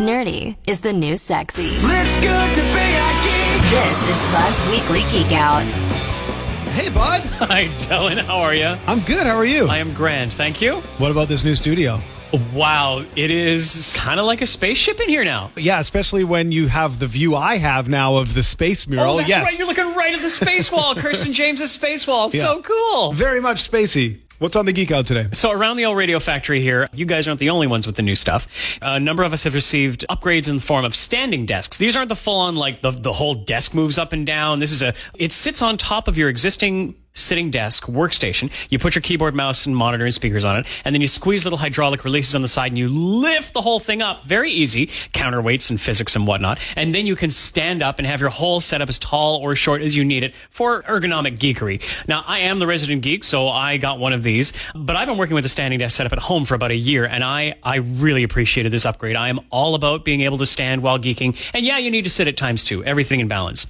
Nerdy is the new sexy. It's good to be a geek. This is Bud's Weekly Geek Out. Hey, bud. Hi, Dylan. How are you? I'm good. How are you? I am grand. Thank you. what about this new studio? Wow, it is kind of like a spaceship in here now. Yeah, especially when you have the view I have now of the space mural. oh, that's yes. right. You're looking right at the space wall, Kirsten James's space wall. So cool. Very much spacey. What's on the Geek Out today? So around the old radio factory here, you guys aren't the only ones with the new stuff. A number of us have received upgrades in the form of standing desks. These aren't the full on like the the whole desk moves up and down. This is a it sits on top of your existing sitting desk workstation. You put your keyboard, mouse, and monitor and speakers on it, and then you squeeze little hydraulic releases on the side and you lift the whole thing up. Very easy, counterweights and physics and whatnot. And then you can stand up and have your whole setup as tall or short as you need it for ergonomic geekery. Now, I am the resident geek, so I got one of these, but I've been working with a standing desk setup at home for about a year, and I, I really appreciated this upgrade. I am all about being able to stand while geeking, and yeah, you need to sit at times too, everything in balance.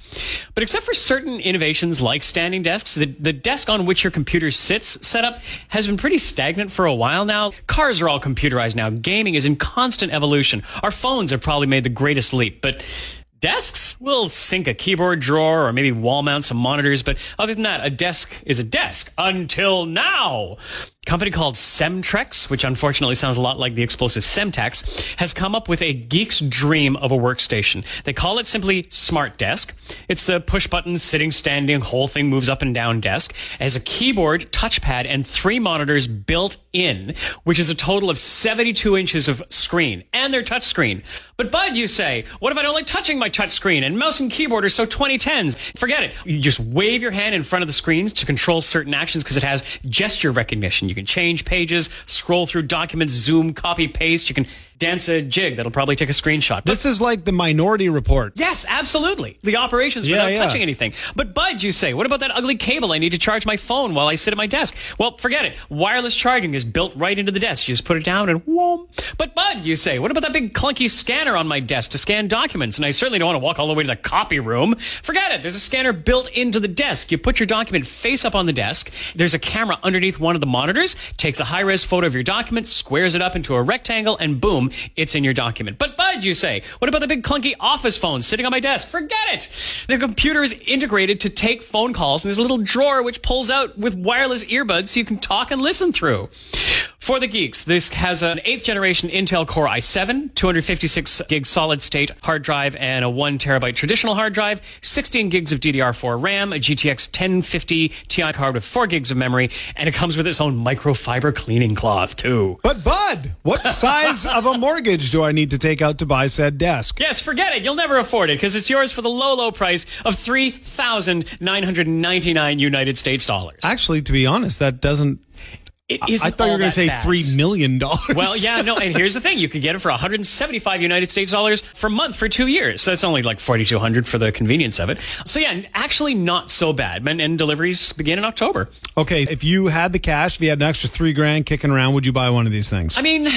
But except for certain innovations like standing desks, the, the desk on which your computer sits setup has been pretty stagnant for a while now. Cars are all computerized now. Gaming is in constant evolution. Our phones have probably made the greatest leap, but Desks will sink a keyboard drawer or maybe wall mount some monitors, but other than that, a desk is a desk until now. A company called Cemtrex, which unfortunately sounds a lot like the explosive Semtex, has come up with a geek's dream of a workstation. They call it simply Smart Desk. It's the push button, sitting, standing, whole thing moves up and down desk. It has a keyboard, touchpad, and three monitors built in, which is a total of 72 inches of screen, and their touch screen. But Bud, you say, what if I don't like touching my touch screen and mouse and keyboard are so 2010s? Forget it. You just wave your hand in front of the screens to control certain actions because it has gesture recognition. You can change pages, scroll through documents, zoom, copy, paste. You can dance a jig that'll probably take a screenshot. But This is like the Minority Report. Yes, absolutely. The operations Yeah, without yeah. touching anything. But Bud, you say, what about that ugly cable I need to charge my phone while I sit at my desk? Well, forget it. Wireless charging is built right into the desk. You just put it down and whoom. But Bud, you say, what about that big clunky scanner on my desk to scan documents? And I certainly don't want to walk all the way to the copy room. Forget it. There's a scanner built into the desk. You put your document face up on the desk. There's a camera underneath one of the monitors, takes a high res photo of your document, squares it up into a rectangle, and boom, it's in your document. But Bud, you say, what about the big clunky office phone sitting on my desk? Forget it. The computer is integrated to take phone calls, and there's a little drawer which pulls out with wireless earbuds so you can talk and listen through. For the geeks, this has an 8th generation Intel Core i7, 256 gig solid state hard drive, and a 1 terabyte traditional hard drive, 16 gigs of DDR4 RAM, a GTX 1050 Ti card with 4 gigs of memory, and it comes with its own microfiber cleaning cloth, too. But, Bud, what size of a mortgage do I need to take out to buy said desk? Yes, forget it. You'll never afford it because it's yours for the low, low price of 3,999 United States dollars. Actually, to be honest, that doesn't. It I thought you were going to say. $3 million. Well, yeah, no, and here's the thing: you could get it for 175 United States dollars per month for two years. So that's only like 4,200 for the convenience of it. So yeah, actually not so bad. And, and deliveries begin in October. Okay, if you had the cash, if you had an extra three grand kicking around, would you buy one of these things? I mean,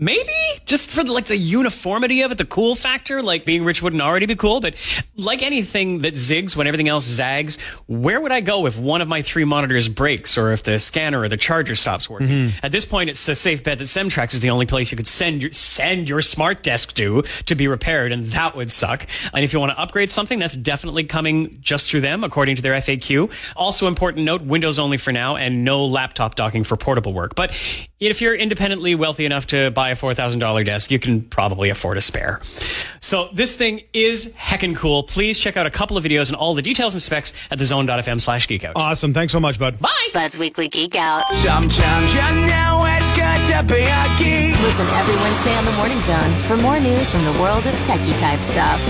maybe just for like the uniformity of it, the cool factor. Like being rich wouldn't already be cool, but like anything that zigs when everything else zags, where would I go if one of my three monitors breaks or if the scanner or the charger stops working? Mm-hmm. At this point, it's a safe bet that Cemtrex is the only place you could send your send your smart desk to to be repaired, and that would suck. And if you want to upgrade something, that's definitely coming just through them, according to their FAQ. Also, important note: Windows only for now, and no laptop docking for portable work. But if you're independently wealthy enough to buy a four thousand dollar desk, you can probably afford a spare. So this thing is heckin' cool. Please check out a couple of videos and all the details and specs at thezone.fm slash geekout. Awesome. Thanks so much, Bud. Bye. Bud's Weekly Geek Out. Sometimes you know it's good to be a geek. Listen every Wednesday on the Morning Zone for more news from the world of techie type stuff.